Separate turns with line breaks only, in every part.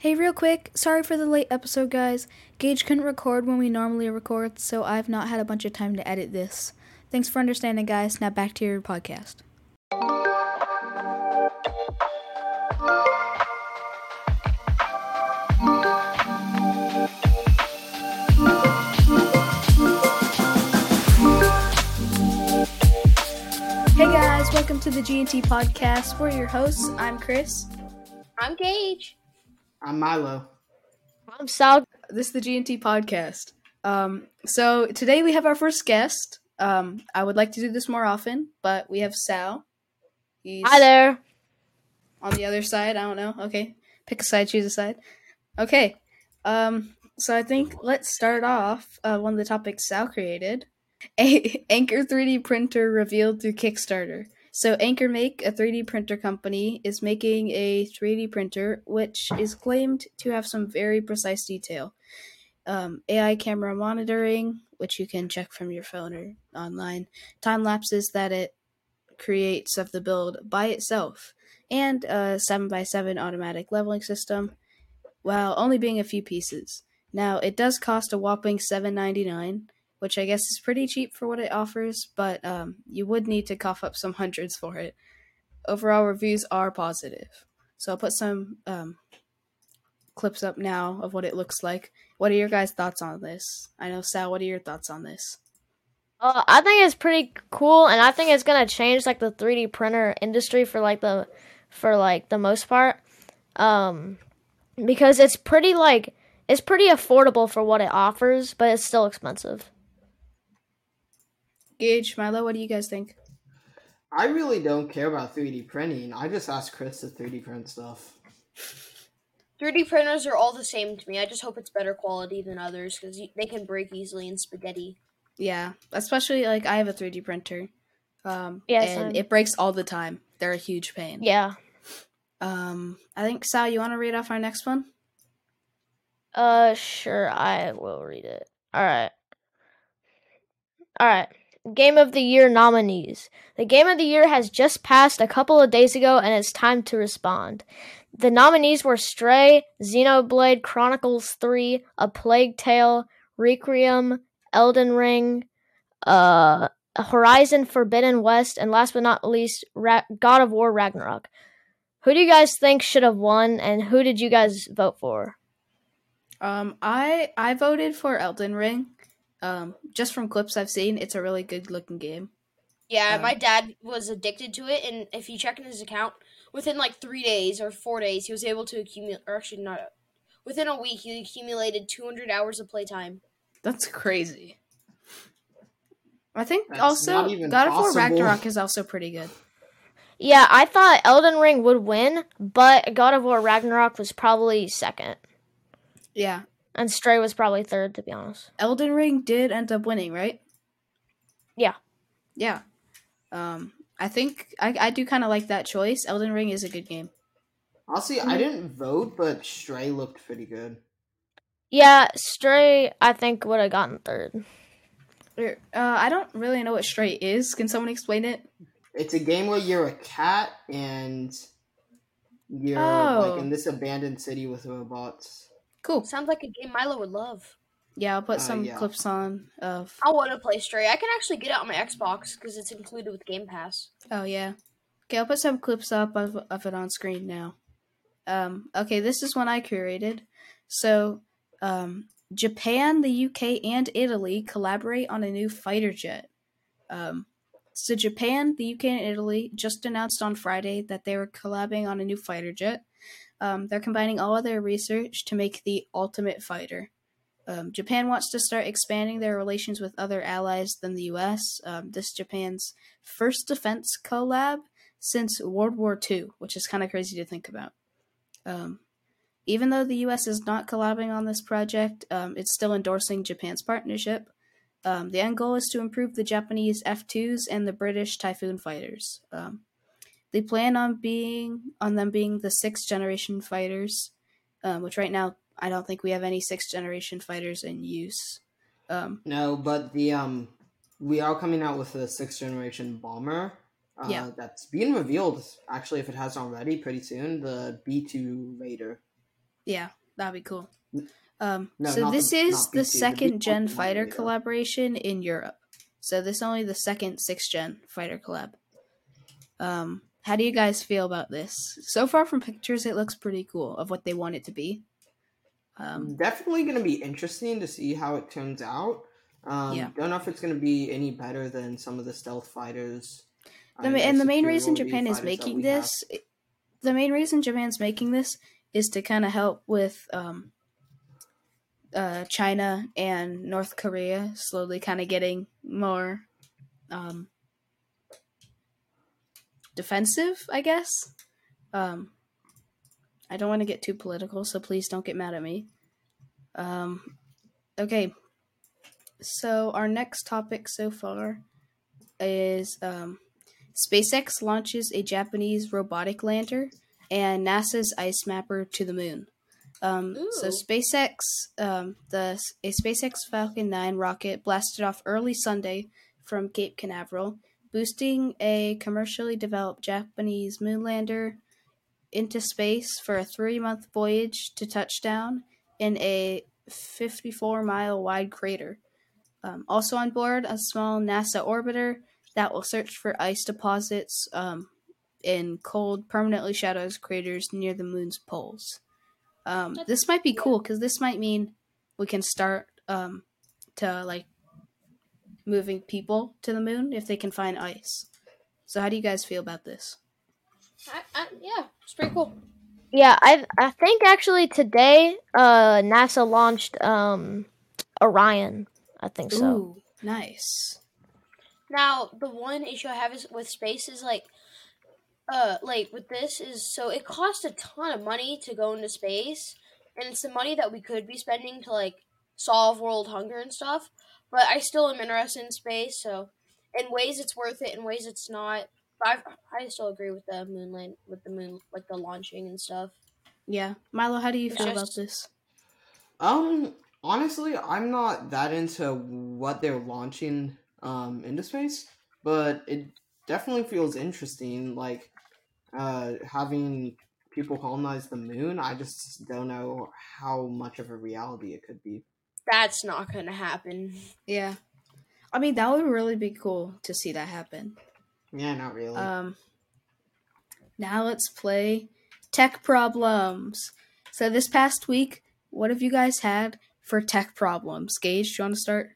Hey, real quick, sorry for the late episode, guys. Gage couldn't record when we normally record, so I've not had a bunch of time to edit this. Thanks for understanding, guys. Now back to your podcast. Hey guys, welcome to the G&T podcast. We're your hosts. I'm Chris.
I'm Gage.
I'm Milo.
I'm Sal.
This is the G&T podcast. Um, so today we have our first guest. Um, I would like to do this more often, but we have Sal. He's
Hi there.
on the other side. I don't know. Okay, pick a side, choose a side. Okay. Um, so I think let's start off. Uh, one of the topics Sal created. A- Anker 3D printer revealed through Kickstarter. So AnkerMake, a 3D printer company, is making a 3D printer which is claimed to have some very precise detail. Um, AI camera monitoring, which you can check from your phone or online, time lapses that it creates of the build by itself, and a 7x7 automatic leveling system, while only being a few pieces. Now, it does cost a whopping $7.99, which I guess is pretty cheap for what it offers, but um, you would need to cough up some hundreds for it. Overall reviews are positive. So I'll put some um, clips up now of what it looks like. What are your guys' thoughts on this? I know Sal, what are your thoughts on this?
Uh, I think it's pretty cool, and I think it's gonna change like the 3D printer industry for like the for like the most part, um, because it's pretty like it's pretty affordable for what it offers, but it's still expensive.
Gage, Milo, what do you guys think?
I really don't care about 3D printing. I just ask Chris to 3D print stuff.
3D printers are all the same to me. I just hope it's better quality than others because they can break easily in spaghetti.
Yeah, especially like I have a 3D printer. Um,
Yeah,
and
same.
it breaks all the time. They're a huge pain.
Yeah.
Um, I think Sal, you want to read off our next one?
Uh, sure, I will read it. All right. All right. Game of the Year nominees. The Game of the Year has just passed a couple of days ago, and it's time to respond. The nominees were Stray, Xenoblade Chronicles 3, A Plague Tale, Requiem, Elden Ring, uh, Horizon Forbidden West, and last but not least, Ra- God of War Ragnarok. Who do you guys think should have won, and who did you guys vote for?
Um, I I voted for Elden Ring. Um, just from clips I've seen, it's a really good looking game.
Yeah,
Um,
my dad was addicted to it, and if you check in his account, within like three days or four days, he was able to accumulate, or actually not, within a week, he accumulated 200 hours of playtime.
That's crazy. I think
That's
also God of War. Ragnarok is also pretty good.
Yeah, I thought Elden Ring would win, but God of War Ragnarok was probably second.
Yeah,
And Stray was probably third, to be honest.
Elden Ring did end up winning, right?
Yeah.
Yeah. Um, I think I I do kind of like that choice. Elden Ring is a good game.
Honestly, I didn't vote, but Stray looked pretty good.
Yeah, Stray, I think, would have gotten third.
Er, Uh, I don't really know what Stray is. Can someone explain it?
It's a game where you're a cat and you're
Oh.
like in this abandoned city with robots.
Cool.
Sounds like a game Milo would love.
Yeah, I'll put
Uh,
some
yeah.
clips on of.
I want to play Stray. I can actually get it on my Xbox because it's included with Game Pass.
Oh yeah. Okay, I'll put some clips up of, of it on screen now. Um, okay, this is one I curated. So, um, Japan, the UK, and Italy collaborate on a new fighter jet. Um, so Japan, the UK, and Italy just announced on Friday that they were collabing on a new fighter jet. Um, they're combining all of their research to make the ultimate fighter. Um, Japan wants to start expanding their relations with other allies than the US. Um, this Japan's first defense collab since World War II, which is kind of crazy to think about. Um, even though the US is not collabing on this project, um, it's still endorsing Japan's partnership. Um, the end goal is to improve the Japanese F 2s and the British Typhoon fighters. Um, they plan on being on them being the sixth generation fighters, um, which right now I don't think we have any sixth generation fighters in use. Um,
No, but the um, we are coming out with a sixth generation bomber. Uh,
Yeah.
that's being revealed. Actually, if it hasn't already, pretty soon. The B two Raider.
Yeah, that'd be cool. Um,
No,
so this
the-
is the
the
second gen fighter collaboration in Europe. So this is only the second sixth gen fighter collab. Um, how do you guys feel about this? So far from pictures, it looks pretty cool of what they want it to be. Um,
Definitely going to be interesting to see how it turns out. Um,
Yeah.
Don't know if it's going to be any better than some of the stealth fighters.
the,
and
and the main reason Japan is making
have.
this, the main reason Japan's making this is to kind of help with um, uh, China and North Korea slowly kind of getting more um, defensive, I guess. Um, I don't want to get too political, so please don't get mad at me. Um, okay, so our next topic so far is um, SpaceX launches a Japanese robotic lander and NASA's ice mapper to the moon. Um, so SpaceX, um, the a SpaceX Falcon 9 rocket blasted off early Sunday from Cape Canaveral, boosting a commercially developed Japanese moon lander into space for a three-month voyage to touchdown in a 54 mile wide crater. Um, also on board, a small NASA orbiter that will search for ice deposits um, in cold, permanently shadowed craters near the moon's poles. Um, this might be cool because this might mean we can start um, to like moving people to the moon if they can find ice. So, how do you guys feel about this?
I, I, yeah, it's pretty cool.
Yeah, I I think actually today uh NASA launched um Orion. I think so.
Ooh, nice.
Now, the one issue I have is with space is like, uh, like with this is so it costs a ton of money to go into space, and it's the money that we could be spending to like solve world hunger and stuff. But I still am interested in space, so in ways it's worth it, in ways it's not. But I, I still agree with the moon land, with the moon, like the launching and stuff.
Yeah, Milo, how do you
It's
feel about this?
Um, honestly, I'm not that into what they're launching um into space, but it definitely feels interesting. Like, uh, having people colonize the moon. I just don't know how much of a reality it could be.
That's not gonna happen.
Yeah, I mean that would really be cool to see that happen.
Yeah, not really.
Um, now let's play tech problems. So this past week, what have you guys had for tech problems? Gage, do you want to start?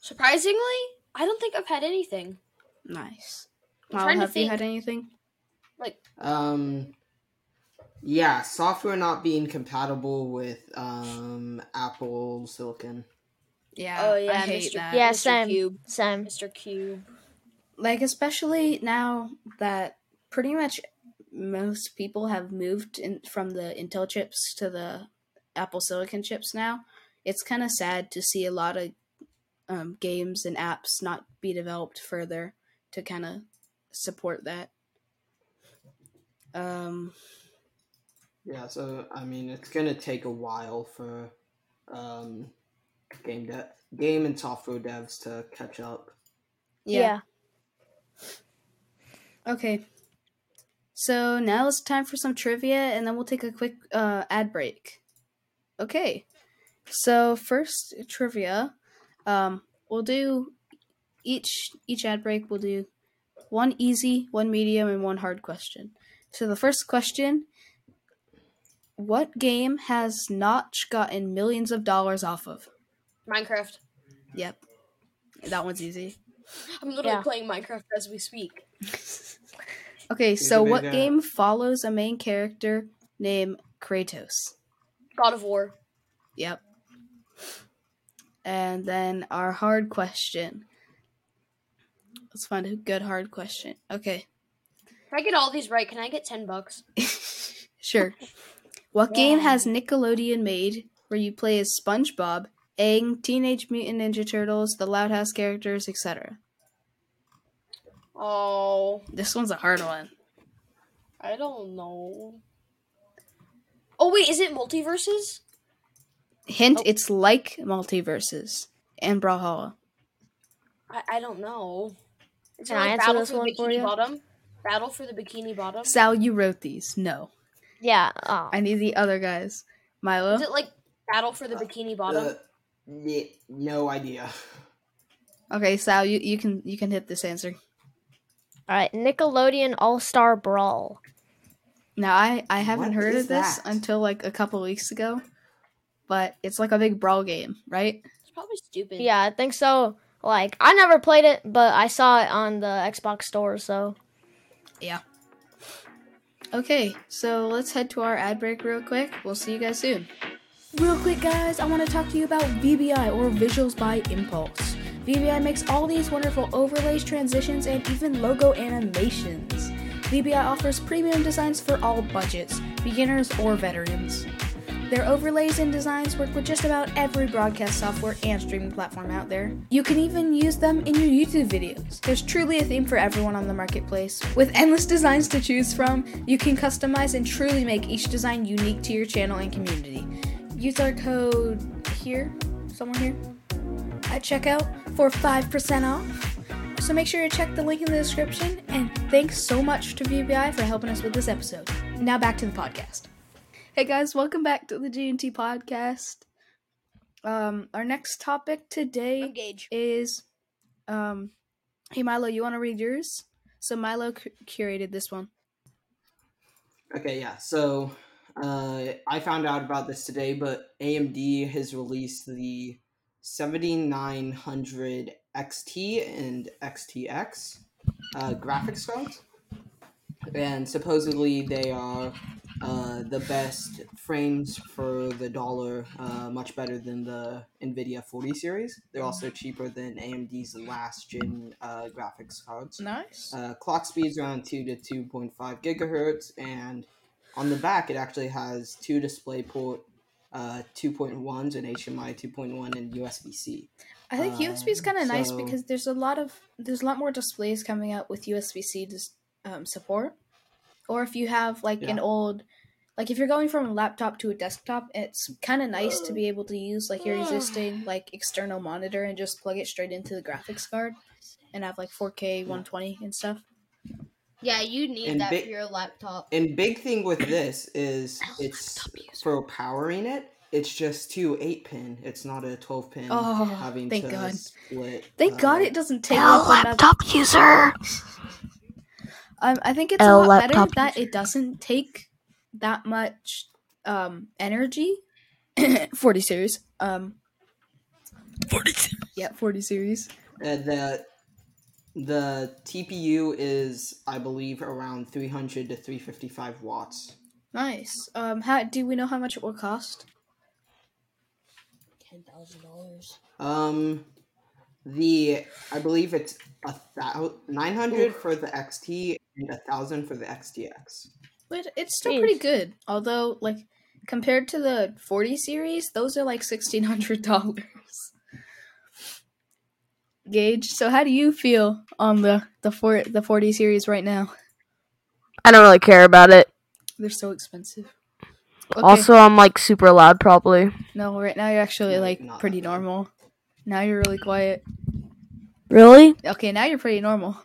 Surprisingly, I don't think I've had anything.
Nice.
I'm
Milo,
trying to
have you had anything?
Like,
Um, yeah, software not being compatible with um Apple Silicon.
Yeah.
oh yeah,
I hate
Mr.
that.
Yeah,
Mr.
same.
Cube,
Same.
Mr. Cube.
like especially now that pretty much most people have moved in from the Intel chips to the Apple Silicon chips now. It's kind of sad to see a lot of um, games and apps not be developed further to kind of support that. Um,
Yeah, so I mean, it's gonna take a while for um game de- game and software devs to catch up.
yeah. Okay. So now it's time for some trivia, and then we'll take a quick uh, ad break. Okay. So first trivia, um, we'll do each each ad break. We'll do one easy, one medium, and one hard question. So the first question: What game has Notch gotten millions of dollars off of?
Minecraft.
Yep, that one's easy.
I'm literally
Yeah.
playing Minecraft as we speak.
Okay, so what
big,
game follows a main character named Kratos?
God of War.
Yep. And then our hard question. Let's find a good hard question. Okay,
If I get all these right, can I get ten bucks?
sure. What game has Nickelodeon made where you play as SpongeBob, Aang, Teenage Mutant Ninja Turtles, the Loud House characters, etc.?
Oh,
This one's a hard one.
I don't know. Oh wait, is it MultiVersus?
Hint:
Oh.
It's like MultiVersus and Brawlhalla.
I, I don't know. Is it
Can I answer this one for you?
Bottom? Battle for the Bikini Bottom.
Sal, you wrote these. No.
Yeah. Oh.
I need the other guys. Milo.
Is it like Battle for the Bikini Bottom?
Uh, yeah, no idea.
Okay, Sal, you, you can you can hit this answer.
All right. Nickelodeon All Star Brawl.
Now I I haven't
What
heard of this
that?
until like a couple weeks ago, but it's like a big brawl game, right?
it's probably stupid.
Yeah, I think so. Like I never played it, but I saw it on the Xbox store. So
Okay, so let's head to our ad break real quick. We'll see you guys soon. Real quick, guys, I want to talk to you about VBI or Visuals by Impulse. VBI makes all these wonderful overlays, transitions, and even logo animations. VBI offers premium designs for all budgets, beginners or veterans. Their overlays and designs work with just about every broadcast software and streaming platform out there. You can even use them in your YouTube videos. There's truly a theme for everyone on the marketplace. With endless designs to choose from, you can customize and truly make each design unique to your channel and community. Use our code here, somewhere here, at checkout for 5% off. So make sure to check the link in the description, and thanks so much to VBI for helping us with this episode. Now back to the podcast. Hey guys, welcome back to the G&T podcast. Um, our next topic today
Engage.
is, um, hey Milo, you want to read yours? So Milo cu- curated this one.
Okay, yeah. So uh, I found out about this today, but AMD has released the 7900 XT and XTX uh, graphics cards, and supposedly they are uh, the best frames for the dollar, uh, much better than the NVIDIA 40 series. They're also cheaper than AMD's last gen uh, graphics cards.
Nice.
Uh, clock speeds around 2 to 2.5 gigahertz, and on the back it actually has two display port uh, 2.1s and HDMI 2.1 and USB C.
I think USB is
um,
kind of nice because there's a lot of there's a lot more displays coming out with USB C um, support. Or if you have like an old, like if you're going from a laptop to a desktop, it's kind of nice to be able to use like your existing like external monitor and just plug it straight into the graphics card and have like 4K 120 and stuff.
Yeah, you need
And
that
big-
for your laptop.
And big thing with this is it's for powering it. It's just two eight pin. It's not a twelve pin.
Oh,
having
thank
to
God.
split.
Thank God
uh,
it doesn't take up another.
user.
Um, I think it's a lot better
laptop
that it doesn't take that much um energy. 40 series. Um 40 Yeah, 40 series.
Uh, the the TPU is, I believe, around 300 to 355 watts.
Nice. Um how do we know how much it will cost?
Ten thousand dollars.
Um, the I believe it's a thou- 900 for the XT and a thousand for the XTX.
But it's still pretty good. Although like compared to the 40 series, those are like $1600. Gage, so how do you feel on the the four, the 40 series right now?
I don't really care about it.
They're so expensive. Okay.
Also, I'm like super loud, probably.
no, right now you're actually like pretty
that bad.
normal. Now you're really quiet.
Really?
Okay, now you're pretty normal.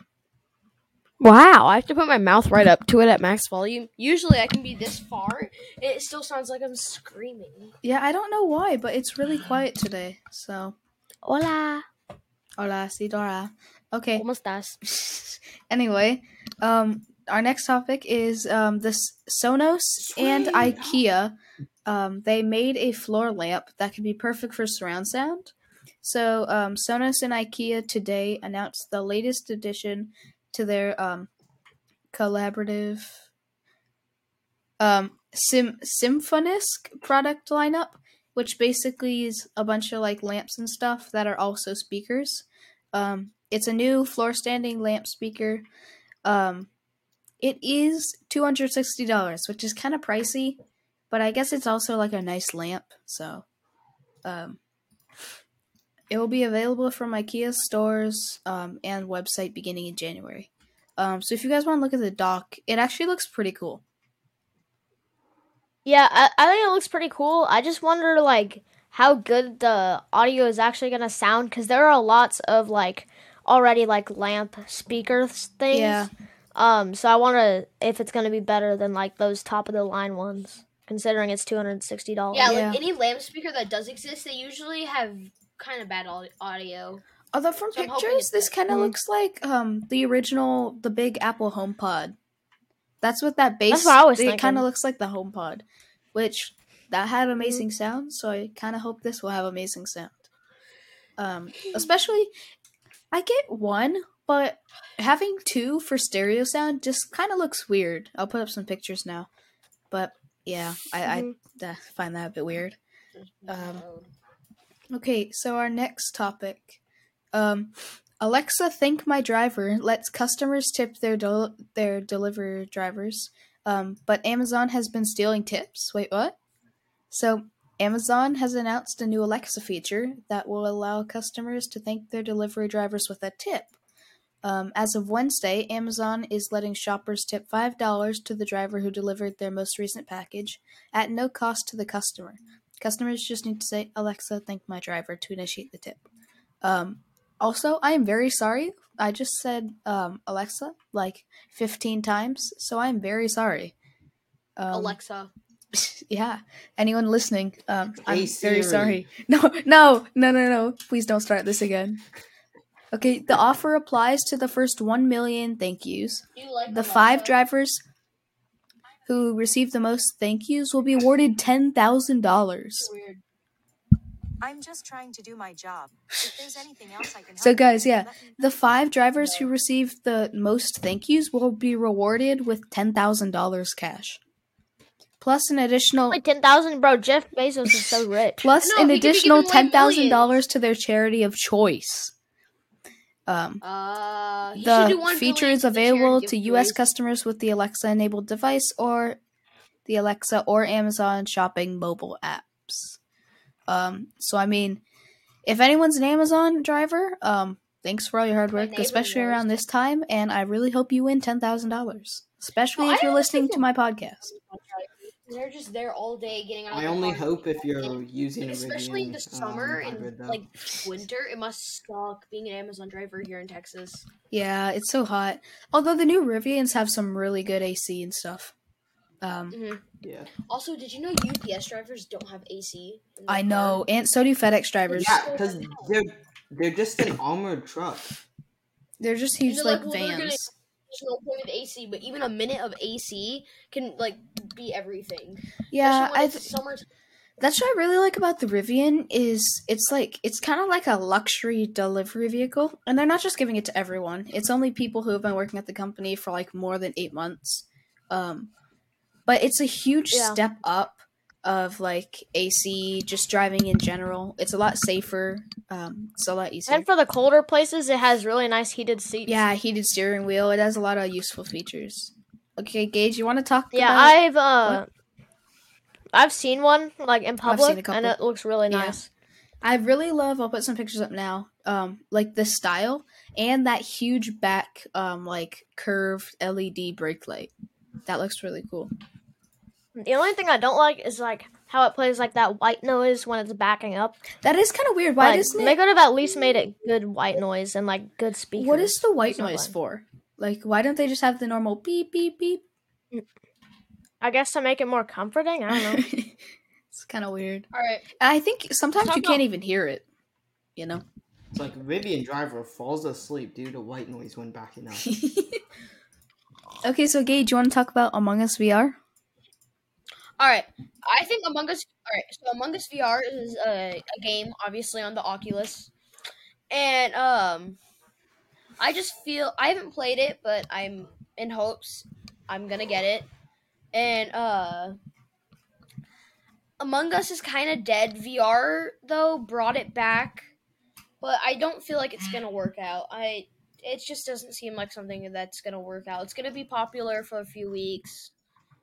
Wow! I have to put my mouth right up to it at max volume. Usually, I can be this far. It still sounds like I'm screaming.
Yeah, I don't know why, but it's really quiet today. So,
Hola.
hola, si Dora. Okay.
¿Cómo estás?
anyway, um, our next topic is um, this Sonos and IKEA. Um, they made a floor lamp that can be perfect for surround sound. So, um, Sonos and IKEA today announced the latest addition to their um, collaborative um, Sim Symfonisk product lineup, which basically is a bunch of like lamps and stuff that are also speakers. Um, it's a new floor standing lamp speaker. Um, it is two hundred sixty dollars, which is kind of pricey, but I guess it's also like a nice lamp. So, um, it will be available from IKEA stores um, and website beginning in January. Um, so if you guys want to look at the dock, it actually looks pretty cool.
Yeah, I, I think it looks pretty cool. I just wonder like how good the audio is actually gonna sound because there are lots of like already like lamp speakers things.
Yeah.
Um, so I wonder if it's gonna be better than like those top of the line ones, considering it's two hundred and sixty dollars.
Yeah,
Yeah.
like any lamp speaker that does exist, they usually have kind of bad audio.
Although from
So
pictures, this kind of
Mhm.
looks like um the original, the big Apple HomePod. That's what that base.
That's what I was
It kind of looks like the HomePod, which that
Mm-hmm.
had amazing sound. So I kind of hope this will have amazing sound. Um, especially, I get one, but having two for stereo sound just kind of looks weird. I'll put up some pictures now, but yeah, I,
Mhm.
I uh, find that a bit weird. Um, Okay, so our next topic. Um, Alexa Thank My Driver lets customers tip their del- their delivery drivers. Um, but Amazon has been stealing tips. Wait, what? So Amazon has announced a new Alexa feature that will allow customers to thank their delivery drivers with a tip. Um, as of Wednesday, Amazon is letting shoppers tip $5 to the driver who delivered their most recent package at no cost to the customer. Customers just need to say, Alexa, thank my driver to initiate the tip. Um, also, I am very sorry. I just said um, Alexa like 15 times, so I'm very sorry. Um,
Alexa.
yeah. Anyone listening, um, I'm
Hey,
very sorry. No, no, no, no, no. Please don't start this again. Okay, the offer applies to the first 1 million thank yous.
You like
The five drivers who receive the most thank yous will be awarded $10,000.
Weird.
I'm just trying to do my job. If there's anything else I can help
So, guys, yeah,
let me know.
the five drivers who receive the most thank yous will be rewarded with $10,000 cash. Plus an additional
Like ten thousand, bro. Jeff Bezos is so rich.
plus
No,
an
he could be
additional $10,000 to their charity of choice. Um,
Uh, he should do
the feature is
to the charity
available to US customers with the Alexa enabled device or the Alexa or Amazon shopping mobile apps. Um, so I mean, if anyone's an Amazon driver, um, thanks for all your hard work, especially
knows.
around this time, and I really hope you win ten thousand dollars. Especially
No,
if you're listening to my podcast.
They're just there all day getting out.
I
the
only hope if you're
And
using
especially in the summer
um,
and
though.
like winter, it must suck being an Amazon driver here in Texas.
Yeah, it's so hot. Although the new Rivians have some really good AC and stuff. Um,
hmm
yeah,
Also, did you know UPS drivers don't have AC? in their
I
car?
know, and so do FedEx drivers.
yeah, because they're they're just an armored truck.
They're just huge
they're
like
like, well, they're gonna-
vans.
There's no point of AC, but even a minute of AC can like be everything.
Yeah, I. That's what I really like about the Rivian is it's like it's kind of like a luxury delivery vehicle, and they're not just giving it to everyone. It's only people who have been working at the company for like more than eight months. Um, but it's a huge
Yeah.
step up of like AC, just driving in general. It's a lot safer. Um, it's a lot easier.
And for the colder places, it has really nice heated seats.
yeah, heated steering wheel. It has a lot of useful features. Okay, Gage, you want to talk?
Yeah, I've uh, I've seen one like in public, and it looks really
Yeah.
nice.
I really love. I'll put some pictures up now. Um, like the style and that huge back, um, like curved LED brake light. That looks really cool.
The only thing I don't like is like how it plays like that white noise when it's backing up.
That is kind of weird. Why
like,
doesn't
they could have at least made it good white noise and like good speakers.
What is the white noise for? Like, why don't they just have the normal beep beep beep? Mm.
I guess to make it more comforting. I don't know.
it's kind of weird.
All right.
I think sometimes
Talk
you can't
about-
even hear it. You know.
It's like Rivian driver falls asleep due to white noise when backing up.
okay, so Gage, do you want to talk about Among Us VR?
All right. I think Among Us. All right. So Among Us VR is a, a game, obviously on the Oculus, and um, I just feel I haven't played it, but I'm in hopes I'm gonna get it. And uh, Among Us is kind of dead. VR though brought it back, but I don't feel like it's gonna work out. I it just doesn't seem like something that's gonna work out. It's gonna be popular for a few weeks,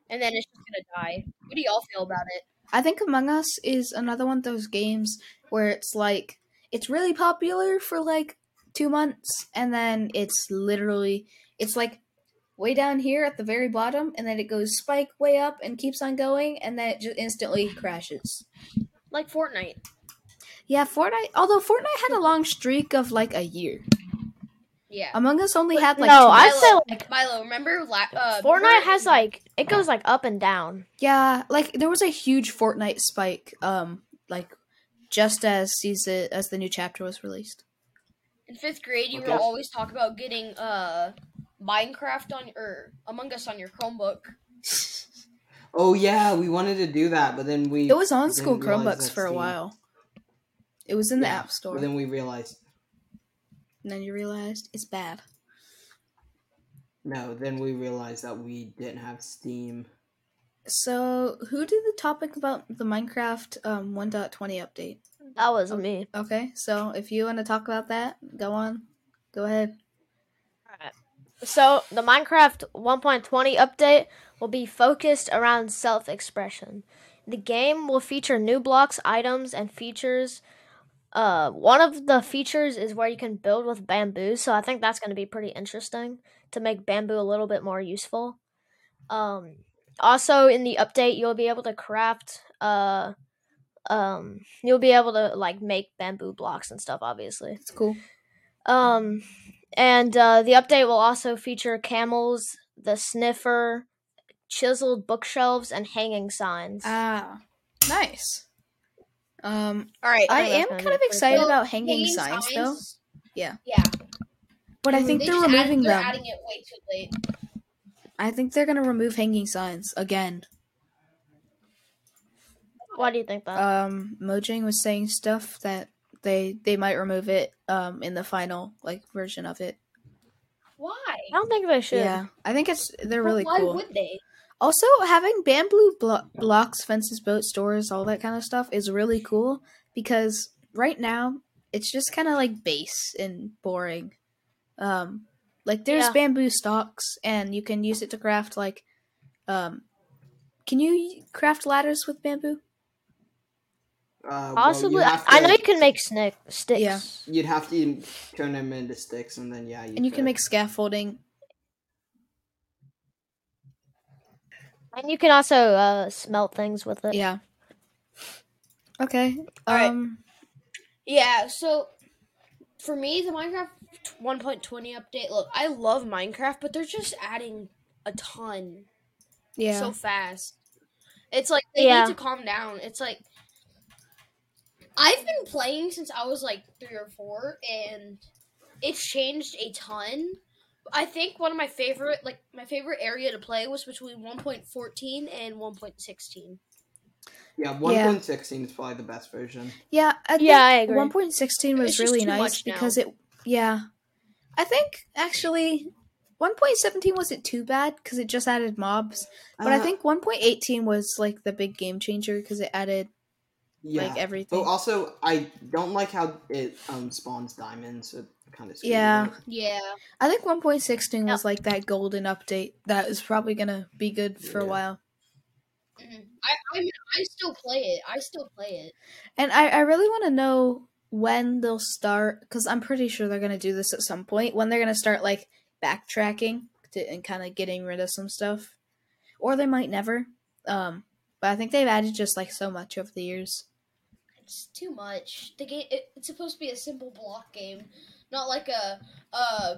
and then it's just gonna die. What do y'all feel about it?
I think Among Us is another one of those games where it's like it's really popular for like two months, and then it's literally it's like way down here at the very bottom, and then it goes spike way up and keeps on going, and then it just instantly crashes.
Like Fortnite.
Yeah, Fortnite. Although Fortnite had a long streak of like a year.
Yeah.
Among Us only had like
no,
two
I'd say like
Milo, remember la- uh,
Fortnite has like it goes like up and down.
Yeah, like there was a huge Fortnite spike, um, like just as season as the new chapter was released.
in fifth grade you
Okay.
would always talk about getting uh Minecraft on or Among Us on your Chromebook.
Oh yeah, we wanted to do that, but then we
It was on school Chromebooks for a while. It was in the App Store,
then we realized
and then you realized it's bad.
no. Then we realized that we didn't have Steam.
So, who did the topic about the Minecraft um 1.20 update?
That was me.
Okay, so if you want to talk about that, go on. Go ahead.
So the Minecraft 1.20 update will be focused around self-expression. The game will feature new blocks, items, and features. Uh, one of the features is where you can build with bamboo, so I think that's going to be pretty interesting to make bamboo a little bit more useful. Um, also in the update, you'll be able to craft. Uh, um, you'll be able to like make bamboo blocks and stuff. Obviously.
It's cool.
Um, and uh, the update will also feature camels, the sniffer, chiseled bookshelves, and hanging signs.
Ah, nice. Um,
All right.
I am kind of excited
cool.
about hanging signs, though. Yeah.
Yeah.
But I think
They
they're removing
added, they're
them.
adding it way too late.
I think they're gonna remove hanging signs again.
Why do you think that?
Um, Mojang was saying stuff that they they might remove it um in the final like version of it.
Why?
I don't think they should.
Yeah, I think it's they're
But
really
why
cool.
Why would they?
Also, having bamboo blo- blocks, fences, boats, doors, all that kind of stuff is really cool because right now it's just kind of like base and boring. Um, like there's
Yeah.
bamboo stalks, and you can use it to craft like, um, can you craft ladders with bamboo?
Uh, well, you
Possibly.
have
I know you can make snick sticks.
Yeah.
You'd have to turn them into sticks, and then yeah, you
And you can make scaffolding.
And you can also uh, smelt things with it.
Yeah. Okay.
Alright.
Um.
Yeah, so for me, the Minecraft 1.20 update. Look, I love Minecraft, but they're just adding a ton
Yeah.
so fast. It's like they
Yeah.
need to calm down. It's like I've been playing since I was like three or four, and it's changed a ton. I think one of my favorite, like my favorite area to play was between 1.14 and 1.16.
Yeah, one point sixteen is probably the best version.
Yeah, I
Yeah, I agree.
1.16 was
It's
really nice because it, yeah. I think actually 1.17 wasn't too bad because it just added mobs. But I
Uh,
think 1.18 was like the big game changer because it added
yeah.
like everything.
But also, I don't like how it um spawns diamonds. It kind of
Yeah.
Yeah,
I think 1.16 was like that golden update that is probably gonna be good for a
Yeah.
while.
Mhm. I, I mean, I still play it. I still play it.
And I, I really want to know when they'll start because I'm pretty sure they're gonna do this at some point. When they're gonna start like backtracking to, and kind of getting rid of some stuff, or they might never. Um, but I think they've added just like so much over the years.
It's too much. The game. It, it's supposed to be a simple block game, not like a uh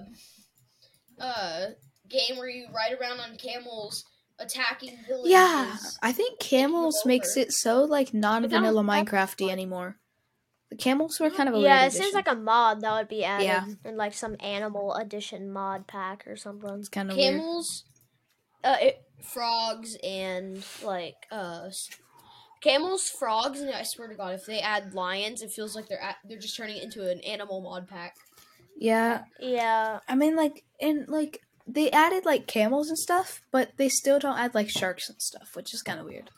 uh game where you ride around on camels attacking villages.
Yeah, I think camels makes it so like non-vanilla Minecrafty anymore. The camels were kind of a
Yeah,
weird
it seems
addition.
like a mod that would be added
Yeah.
in like some animal edition mod pack or something.
it's kind of weird.
camels, uh, it, frogs, and like uh, s- camels, frogs, and I swear to God, if they add lions, it feels like they're at, they're just turning it into an animal mod pack.
Yeah,
Yeah,
I mean like in like they added like camels and stuff, but they still don't add like sharks and stuff, which is kind of weird.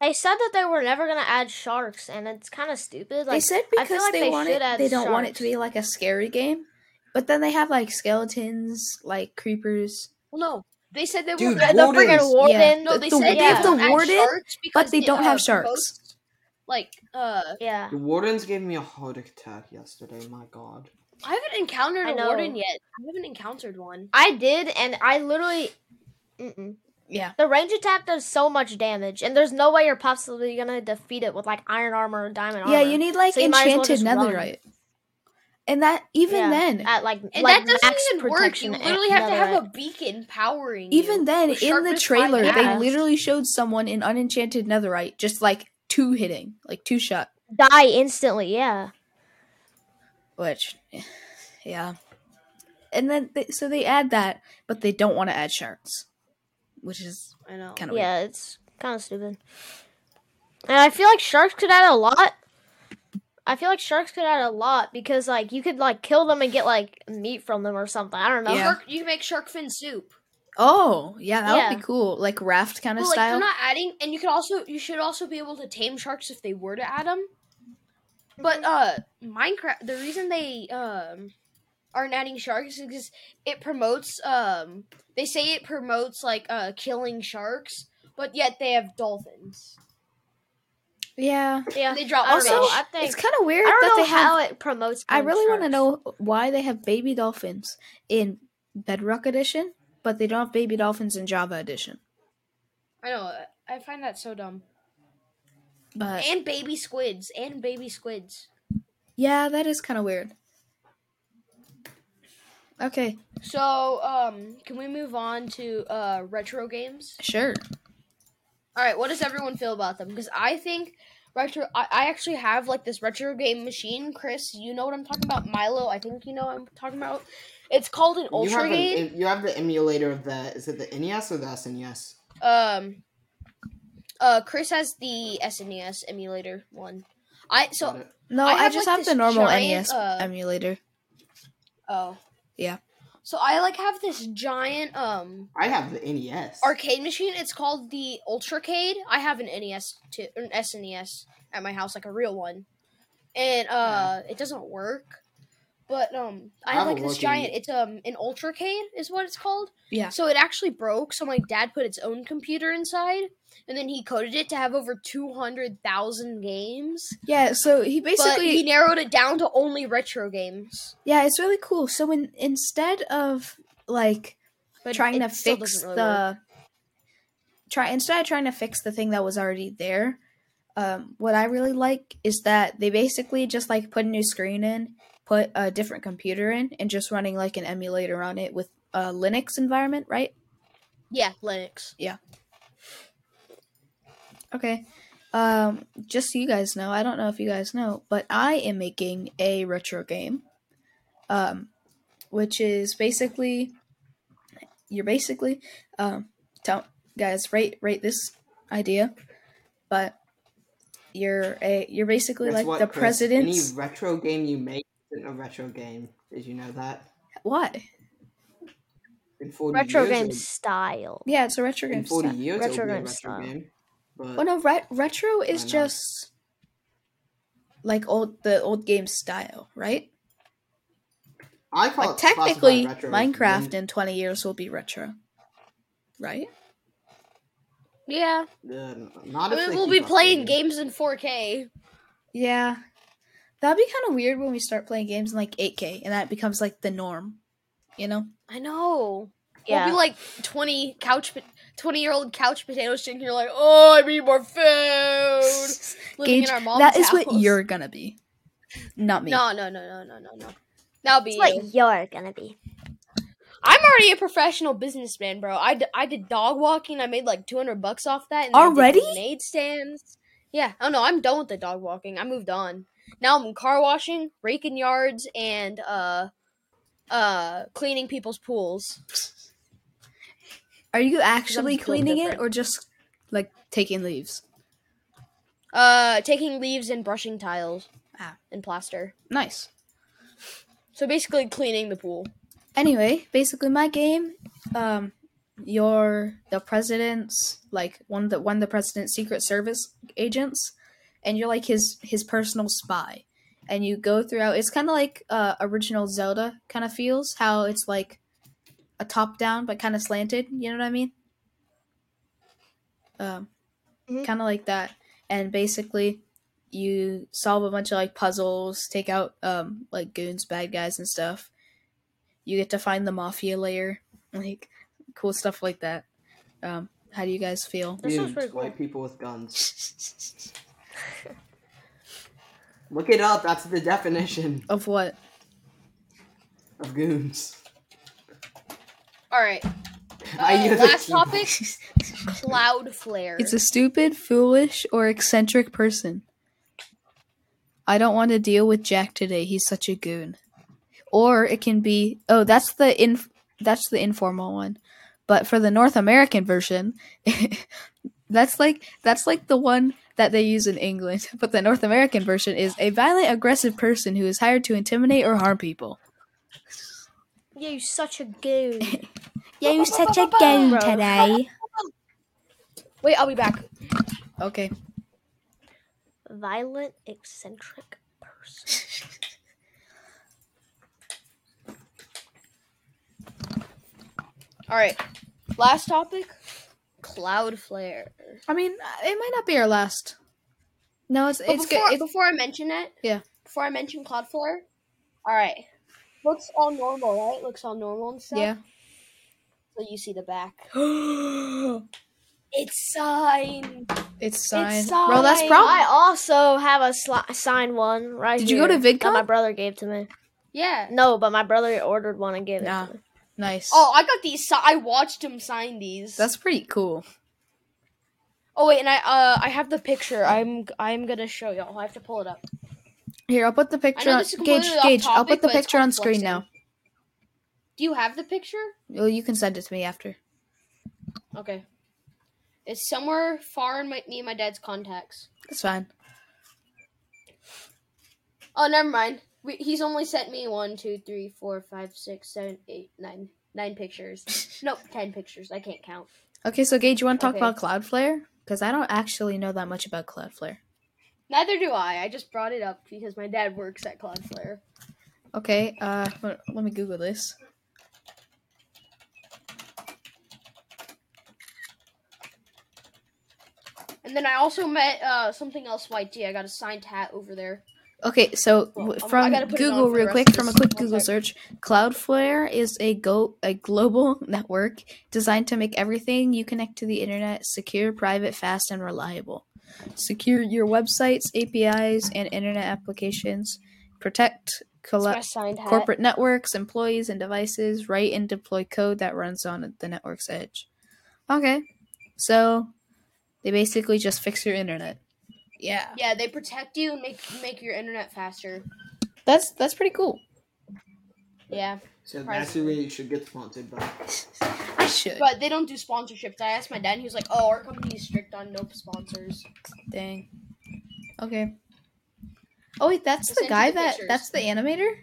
they said that they were never gonna add sharks, and it's kind of stupid. Like
they said because
like
they,
they
want it, they don't want it to be like a scary game, but then they have like skeletons, like creepers.
Well, no, they said they
Dude,
were.
the, the
wardens.
freaking warden.
Yeah.
No, they
The-
said
they
they
have the
don't add
warden,
sharks because
they don't have sharks.
promotes, Like, uh,
Yeah,
The wardens gave me a heart attack yesterday. My God.
I haven't encountered
I
a
know.
warden yet. I haven't encountered one.
I did, and I literally. Mm-mm.
Yeah,
The range attack does so much damage, and there's no way you're possibly gonna defeat it with like iron armor or diamond armor.
yeah, you need like
So you might as well
enchanted
run.
netherite. and that even
Yeah,
then,
at like
And
like
that doesn't even work.
protection.
You literally have to have a beacon powering you.
even then in the trailer, they
Yeah.
literally showed someone in unenchanted netherite just like two hitting, like two shot,
die instantly. Yeah,
which, yeah. And then they, so they add that, but they don't want to add sharks, which is
I know.
kind of
yeah, it's kind of stupid. And I feel like sharks could add a lot. I feel like sharks could add a lot because like you could like kill them and get like meat from them or something. I don't know.
Yeah.
Shark, you can make shark fin soup.
Oh, yeah, that would be cool. Like raft kind of
But like
style.
they're not adding, and you could also you should also be able to tame sharks if they were to add them. But uh, Minecraft. The reason they um aren't adding sharks is because it promotes um they say it promotes like uh killing sharks, but yet they have dolphins.
yeah.
Yeah,
They drop
Also,
I think
It's kind of weird
I don't
that
know
they have
how it promotes.
I really want to know why they have baby dolphins in Bedrock Edition, but they don't have baby dolphins in Java Edition.
I know. I find that so dumb.
But
And baby squids. And baby squids.
yeah, that is kind of weird. Okay,
So, um, can we move on to uh retro games?
sure.
All right, what does everyone feel about them? Because I think retro. I, I actually have like this retro game machine. Chris, you know what I'm talking about. Milo, I think you know what I'm talking about. It's called an
You
Ultra
have,
Game.
an, you have the emulator of the is it the NES or the SNES?
Um, uh, Chris has the SNES emulator one. I so.
No,
I
I, just
like,
have the normal
giant,
NES
uh,
emulator.
oh
Yeah.
So I like have this giant um
I have the NES.
arcade machine. It's called the Ultracade. I have an NES to an SNES at my house, like a real one, and uh, it doesn't work. But um, I,
I
have
have
like this
working-
giant. It's um an Ultracade is what it's called.
Yeah.
So it actually broke. So my dad put its own computer inside, and then he coded it to have over two hundred thousand games.
Yeah, so he
But
basically
he narrowed it down to only retro games.
Yeah, it's really cool. So when instead of like
But
trying to fix
doesn't really work.
the try instead of trying to fix the thing that was already there, um, what I really like is that they basically just like put a new screen in, put a different computer in, and just running like an emulator on it with a Linux environment, right?
yeah, Linux. Yeah.
Okay. Um, just so you guys know, I don't know if you guys know, but I am making a retro game. Um, which is basically you're basically um tell guys rate rate this idea. But you're a you're basically
Guess
like
what,
the
Chris?
president's
Any retro game you make isn't a retro game. Did you know that?
What?
In forty
retro
years,
game
it'll-
style.
Yeah, it's a retro
in
game.
forty
style.
years,
Retro
it'll be a
game
retro
style.
game. But
Well, no, re- retro is just like old the old game style, right?
I call
Like
it classified
technically,
retro
Minecraft
game.
in 20 years will be retro, right?
Yeah,
Uh, not
I mean, we'll be playing games in 4K.
Yeah, that'd be kind of weird when we start playing games in like 8K and that becomes like the norm, you know?
I know.
Yeah.
We'll be like 20 couch, 20 year old couch potatoes sitting here like, oh, I need more food. Living
Gage,
in our mom's
that is
house.
what you're gonna be, not me.
No, no, no, no, no, no, no. That'll be
That's
you.
what you're gonna be.
I'm already a professional businessman, bro. I, d- I did dog walking. I made like 200 bucks off that. And then I did
Already?
Lemonade stands. Yeah. Oh, no, I'm done with the dog walking. I moved on. Now I'm car washing, raking yards, and uh, uh, cleaning people's pools.
Are you actually cleaning it or just like taking leaves?
Uh, taking leaves and brushing tiles
Ah.
and plaster.
Nice.
So basically, cleaning the pool.
Anyway, basically my game, um, you're the president's like one of the one of the president's secret service agents, and you're like his his personal spy. And you go throughout. It's kind of like uh, original Zelda kind of feels. How it's like a top down but kind of slanted. You know what I mean? Um,
Mhm.
kind of like that. And basically, you solve a bunch of like puzzles, take out um like goons, bad guys, and stuff. You get to find the mafia layer, like cool stuff like that. Um, how do you guys feel?
That sounds
Dudes,
pretty cool.
white people with guns. Look it up. That's the definition.
Of what?
of goons.
All right.
I
Uh,
use a
last
keyboard.
topic: Cloudflare.
It's a stupid, foolish, or eccentric person. I don't want to deal with Jack today. He's such a goon. Or it can be oh, that's the inf- that's the informal one. But for the North American version, that's like that's like the one that they use in England. But the North American version is a violent, aggressive person who is hired to intimidate or harm people.
Yeah, you such a goon.
You're such a
goon
today.
Wait, I'll be back.
Okay.
Violent, eccentric person.
All right. Last topic: Cloudflare.
I mean, uh, it might not be our last. No, it's
But
it's
before,
good. It-
before I mention it,
Yeah.
Before I mention Cloudflare, all right. Looks all normal, right? Looks all normal and stuff.
yeah.
So you see the back. It's signed.
It's signed.
It's
Bro, that's
signed.
probably.
I also have a sli- signed one right
Did you go to
here that
VidCon?
my brother gave to me.
Yeah.
No, but my brother ordered one and gave
Nah.
it to me.
Nice.
Oh, I got these. Si- I watched him sign these.
That's pretty cool.
Oh wait, and I uh I have the picture. I'm I'm gonna show y'all. I have to pull it up.
Here, I'll put the picture on Gage. Gage, I'll put the picture on screen now.
Do you have the picture?
Well, you can send it to me after.
Okay. It's somewhere far in my, me and my dad's contacts.
That's fine.
Oh, never mind. We, he's only sent me one, two, three, four, five, six, seven, eight, nine, nine pictures. nope, ten pictures. I can't count.
Okay, so Gage, you want to talk
Okay.
about Cloudflare? Because I don't actually know that much about Cloudflare.
Neither do I. I just brought it up because my dad works at Cloudflare.
Okay, uh, let let me Google this.
And then I also met uh, something else YT. I got a signed hat over there.
Okay, so
Well,
w-
I'm- I
from
gotta put it on
Google, real quick, from a quick Google
sec.
search, Cloudflare is a go a global network designed to make everything you connect to the internet secure, private, fast, and reliable. Secure your websites, APIs, and internet applications. Protect, collect
hat.
corporate networks, employees, and devices. Write and deploy code that runs on the network's edge. Okay, so they basically just fix your internet. Yeah,
Yeah, they protect you and make make your internet faster.
that's that's pretty cool.
Yeah,
So that's the who you should get sponsored by.
I should.
but they don't do sponsorships. I asked my dad, and he was like, "Oh, our company is strict on no sponsors."
Dang. Okay. Oh wait, that's
Just
the guy
the
that
pictures.
that's the animator.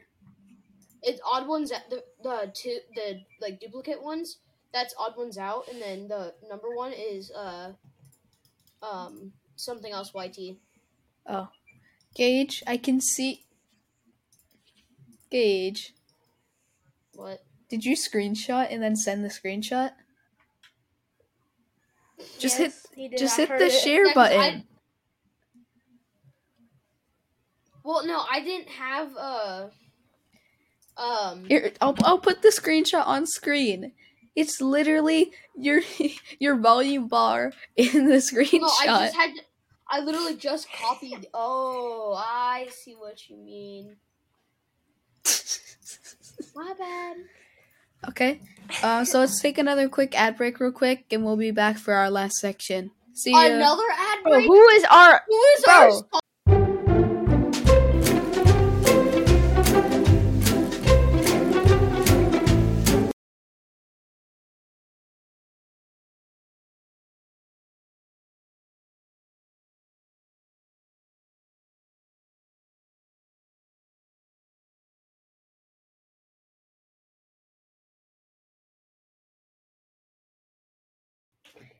It's odd ones that the the two the like duplicate ones. That's odd ones out, and then the number one is uh um something else YT.
Oh, Gage, I can see. Gage,
What?
did you screenshot and then send the screenshot? Just hit,
he did.
just hit the
it.
share
'cause I-
button.
Well, no, I didn't have uh um
Here, I'll I'll put the screenshot on screen. It's literally your your volume bar in the screenshot.
no, I just had to, I literally just copied. Oh, I see what you mean. My bad.
okay, uh, so let's take another quick ad break, real quick, and we'll be back for our last section. See ya.
Another ad
Bro,
break.
who is our?
Who is
Bro.
our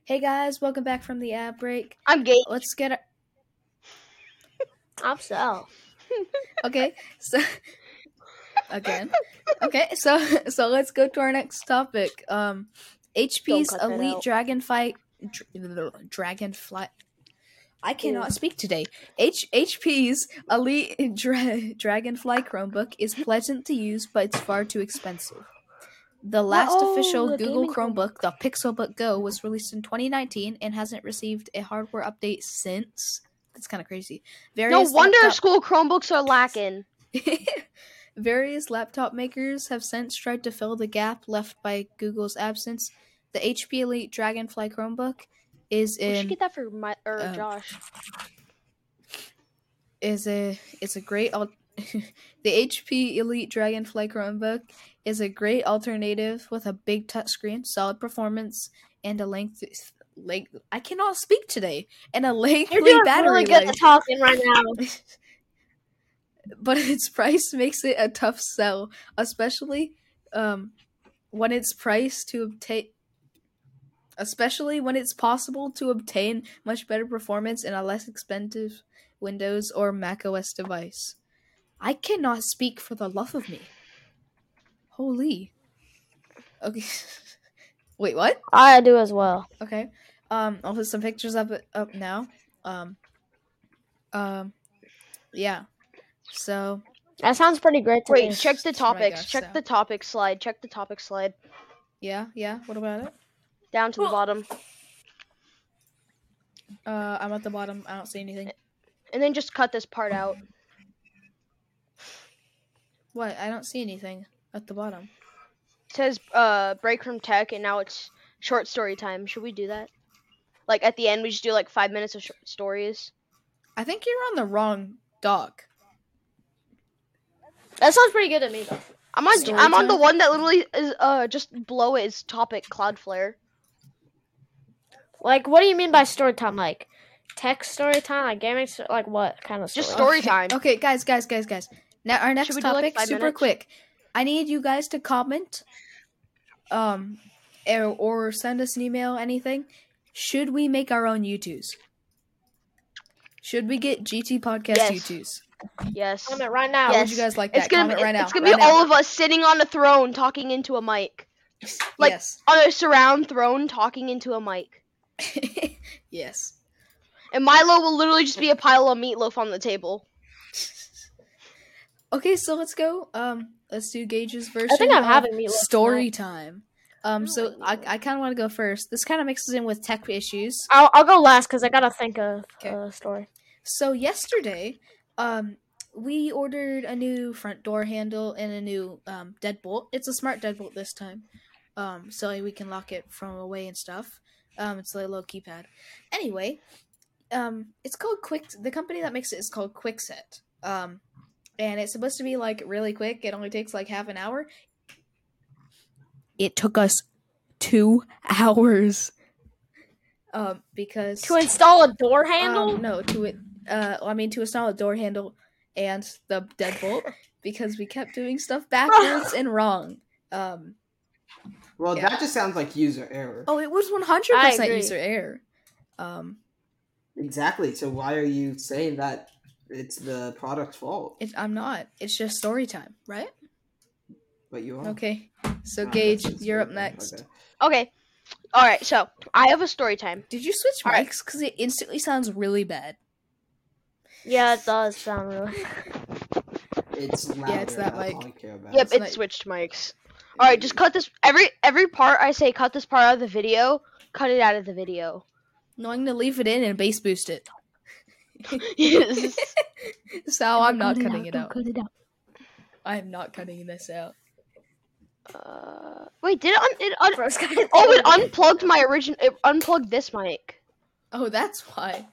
Hey guys, welcome back from the ad break.
I'm gay.
Let's get our,
I'm so.
okay so again okay so so let's go to our next topic um hp's elite
dragon
fight, dr- dragonfly I cannot speak today. H- HP's Elite Dra- Dragonfly Chromebook is pleasant to use, but it's far too expensive. The last
oh,
official
the
Google
gaming
Chromebook, the Pixelbook Go, was released in 2019 and hasn't received a hardware update since. That's kind of crazy.
No wonder
laptop-
school Chromebooks are lacking.
Various laptop makers have since tried to fill the gap left by Google's absence. The HP Elite Dragonfly Chromebook is
We should get that for my or
um,
Josh.
is a it's a great al- the HP Elite Dragonfly Chromebook is a great alternative with a big touchscreen, solid performance, and a length length. I cannot speak today. And a lengthy
You're doing
battery
really good
life.
at talking right now.
but its price makes it a tough sell, especially um, when it's priced to obtain. Especially when it's possible to obtain much better performance in a less expensive Windows or Mac OS device. I cannot speak for the love of me. Holy. Okay. Wait, what?
I do as well.
Okay. Um, I'll put some pictures up up now. Um. Um. Yeah. So
That sounds pretty great to
Wait,
me.
check the
Oh
topics.
gosh,
check
so-
the topic slide. Check the topic slide
yeah, yeah. What about it?
down to the bottom,
Uh, I'm at the bottom. I don't see anything.
and then just cut this part out.
What? I don't see anything at the bottom.
It says uh break from tech, and now it's short story time. Should we do that? Like at the end, we just do like five minutes of short stories.
I think you're on the wrong doc.
That sounds pretty good to me though.
I'm on.
Story
I'm on the one that literally is uh just below it is topic Cloudflare.
Like, what do you mean by story time? Like, tech story time? Like gaming? Like what kind of story?
Just story
okay.
time.
Okay, guys, guys, guys, guys. Now our next
we do, like,
topic, super
minutes?
quick. I need you guys to comment, um, or, or send us an email. Anything. Should we make our own YouTubes? Should we get GT Podcast
Yes.
YouTubes?
Yes.
Comment right now.
Yes.
would you guys like that?
It's gonna
Comment
be.
right now.
It's gonna
right
be
now.
all of us sitting on a throne talking into a mic, like-
yes.
on a surround throne talking into a mic,
yes.
and Milo will literally just be a pile of meatloaf on the table.
Okay, so let's go. Um, let's do Gage's version.
I think I'm having meatloaf
story
tonight.
time. Um, so I, I kind of want to go first. This kind of mixes in with tech issues.
I'll, I'll go last because I gotta think of a story.
So yesterday, um, we ordered a new front door handle and a new um, deadbolt. It's a smart deadbolt this time, um, so we can lock it from away and stuff. Um, it's like a little keypad. Anyway, um, it's called Quick. The company that makes it is called Kwikset. Um, and it's supposed to be like really quick. It only takes like half an hour. It took us two hours. Um, because
To install a door handle?
um, no, to it. Uh, I mean, to install a door handle and the deadbolt because we kept doing stuff backwards and wrong. Um.
Well,
Yeah.
that just sounds like user error.
Oh, it was one hundred percent user error. Um.
Exactly. So why are you saying that it's the product's fault?
It, I'm not. It's just story time, right?
But you are.
Okay. So
Ah,
Gage, you're up next.
Okay.
Okay. All right. So I have a story time.
Did you switch
Alright.
mics? Because it instantly sounds really bad.
Yeah, it does sound really.
It's louder.
it's that
that's
mic.
all I care about.
Yep,
It's
it
like-
switched mics. All right, just cut this every every part I say. Cut this part out of the video. Cut it out of the video.
No, I'm gonna leave it in and bass boost it.
yes.
So I'm not cutting it out.
Cut it out.
I am not cutting this out.
Uh, wait, did it? Un- it un-
Bro's it.
oh, it unplugged my original. It unplugged this mic.
Oh, that's why.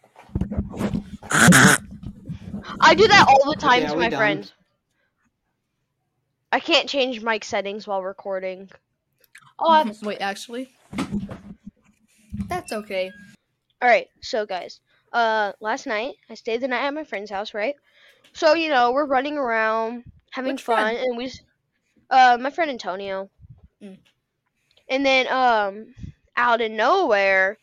I do that all the time
Okay,
to
are we
my
done?
friend. I can't change mic settings while recording.
Oh, I have a
Wait, actually, that's okay.
All right, so guys, uh, last night I stayed the night at my friend's house, right? So you know we're running around having
Which
fun,
friend?
and we, uh, my friend Antonio,
Mm.
and then um, out of nowhere,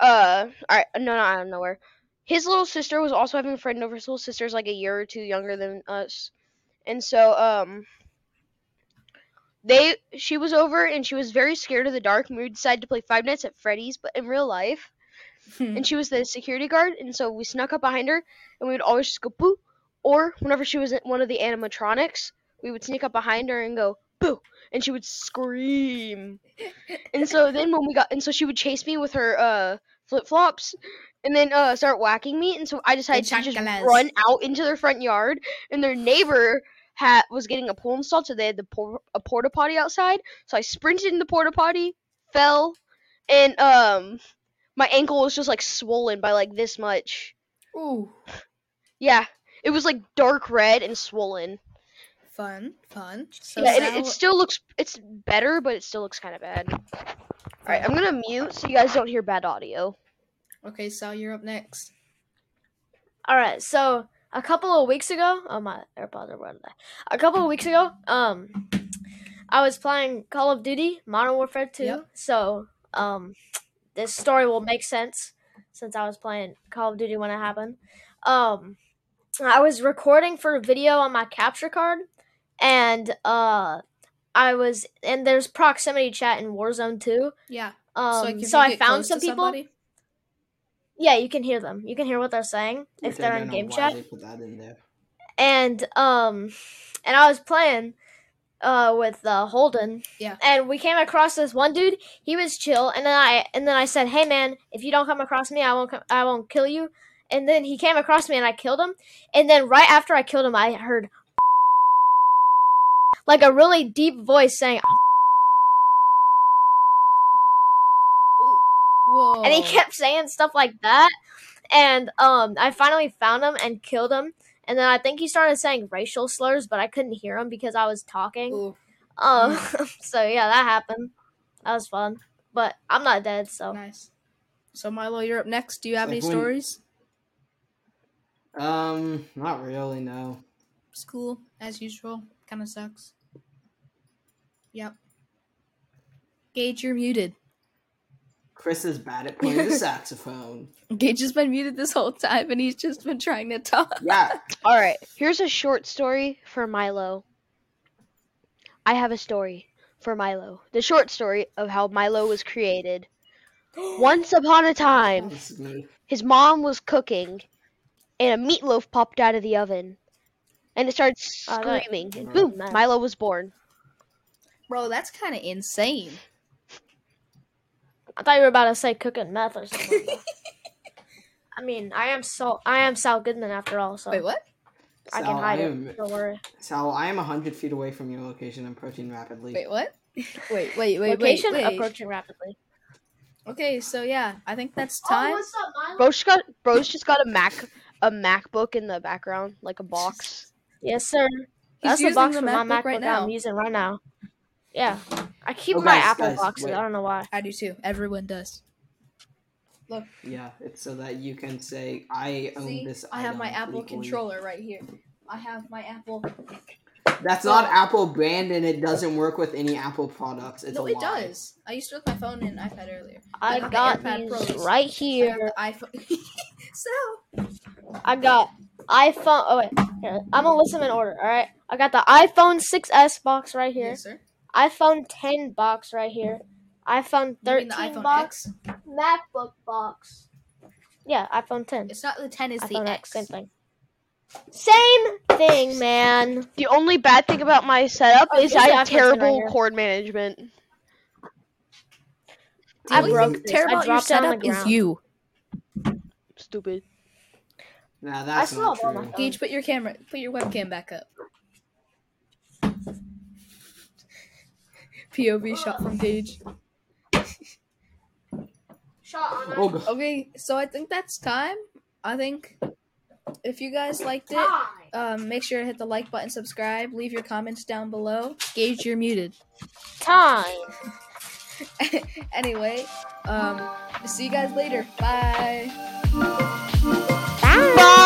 uh, all right, no, not out of nowhere, his little sister was also having a friend over. His little sister's like a year or two younger than us, and so um. They she was over and she was very scared of the dark and we decided to play Five Nights at Freddy's but in real life
Hmm.
and she was the security guard, and so we snuck up behind her, and we would always just go boo. Or whenever she was one of the animatronics, we would sneak up behind her and go boo, and she would scream. And so then when we got, and so she would chase me with her uh, flip flops, and then uh, start whacking me. And so I decided to just run out into their front yard, and their neighbor had was getting a pool installed, so they had the por- a porta potty outside. So I sprinted in the porta potty, fell, and um, my ankle was just like swollen by like this much.
Ooh,
Yeah, it was like dark red and swollen.
fun, fun. So
yeah, and it, it still looks it's better, but it still looks kind of bad. All right, I'm gonna mute so you guys don't hear bad audio.
okay, Sal, you're up next.
All right, so a couple of weeks ago, oh my AirPods are running. A couple of weeks ago, um, I was playing Call of Duty Modern Warfare 2.
Yep.
So, um, this story will make sense since I was playing Call of Duty when it happened. Um, I was recording for a video on my capture card, and uh, I was and there's proximity chat in Warzone too.
Yeah.
Um,
like, if
so I found some people.
somebody-
Yeah, you can hear them. You can hear what they're saying if they're
don't
in game chat.
They put that in there.
and um and I was playing uh with uh Holden.
Yeah.
And we came across this one dude. He was chill and then I and then I said, "Hey man, if you don't come across me, I won't I won't kill you." And then he came across me and I killed him. And then right after I killed him, I heard like a really deep voice saying
Whoa.
and he kept saying stuff like that. And um, I finally found him and killed him. And then I think he started saying racial slurs, but I couldn't hear him because I was talking.
Ooh,
Um, so yeah, that happened. That was fun. But I'm not dead, so
nice. So Milo, you're up next. Do you have
Like
any
when-
stories?
Um, not really. No.
School as usual. Kind of sucks. Yep. Gage, you're muted.
Chris is bad at playing the saxophone.
Gage has been muted this whole time, and he's just been trying to talk.
Yeah.
All right, here's a short story for Milo. I have a story for Milo. The short story of how Milo was created. Once upon a time,
This is me.
his mom was cooking, and a meatloaf popped out of the oven, and it started
Oh, that-
screaming. And boom,
Nice.
Milo was born.
Bro, that's kind of insane.
I thought you were about to say cooking meth or something. I mean, I am so I am Sal Goodman after all, so
Wait, what?
I
Sal,
can hide
I am,
it. Don't worry.
Sal, I am hundred feet away from your location. I'm approaching rapidly.
Wait, what? Wait, wait, wait,
Location
wait, wait.
approaching rapidly.
Okay, so yeah, I think that's
Oh,
time.
up, Milo?
Bro's got Bro's just got a Mac a MacBook in the background, like a box.
Yes, sir.
He's
That's the box
the
for my
MacBook
MacBook
right
that I'm using right now. Yeah, I keep
Oh,
my
guys,
Apple
guys,
boxes.
wait.
I don't know why.
I do too. Everyone does. Look.
Yeah, it's so that you can say I own
See,
this.
I have my Apple
legally."
controller right here. I have my Apple.
That's not Apple brand, and it doesn't work with any Apple products. It's
no,
a
it
lie.
does. I used to with my phone and iPad earlier.
I
got the
got
AirPod
these
Pros.
right here.
have the iPhone. so
I got iPhone. Oh wait, here, I'm gonna list them in order. All right, I got the iPhone 6s box right here.
yes, sir.
iPhone 10 box right here. iPhone
You mean
13
the
box.
X?
MacBook box. Yeah, iPhone 10.
It's not the 10, it's the
iPhone
X.
X. Same thing. Same thing, man.
The only bad thing about my setup
Oh,
is I have
iPhone 10 right
terrible cord management.
The
I
only
broke
thing terrible
I
about your
dropped it on the
setup is you.
Stupid.
Nah, that's
still
not
have all
true.
Gage, put your camera, put your webcam back up. POV shot from Gage.
Shot on
Oh, God.
Okay, so I think that's time. I think if you guys liked it, um, make sure to hit the like button, subscribe, leave your comments down below. Gage, you're muted.
Time.
anyway, um, see you guys later. Bye.
Bye.
Bye.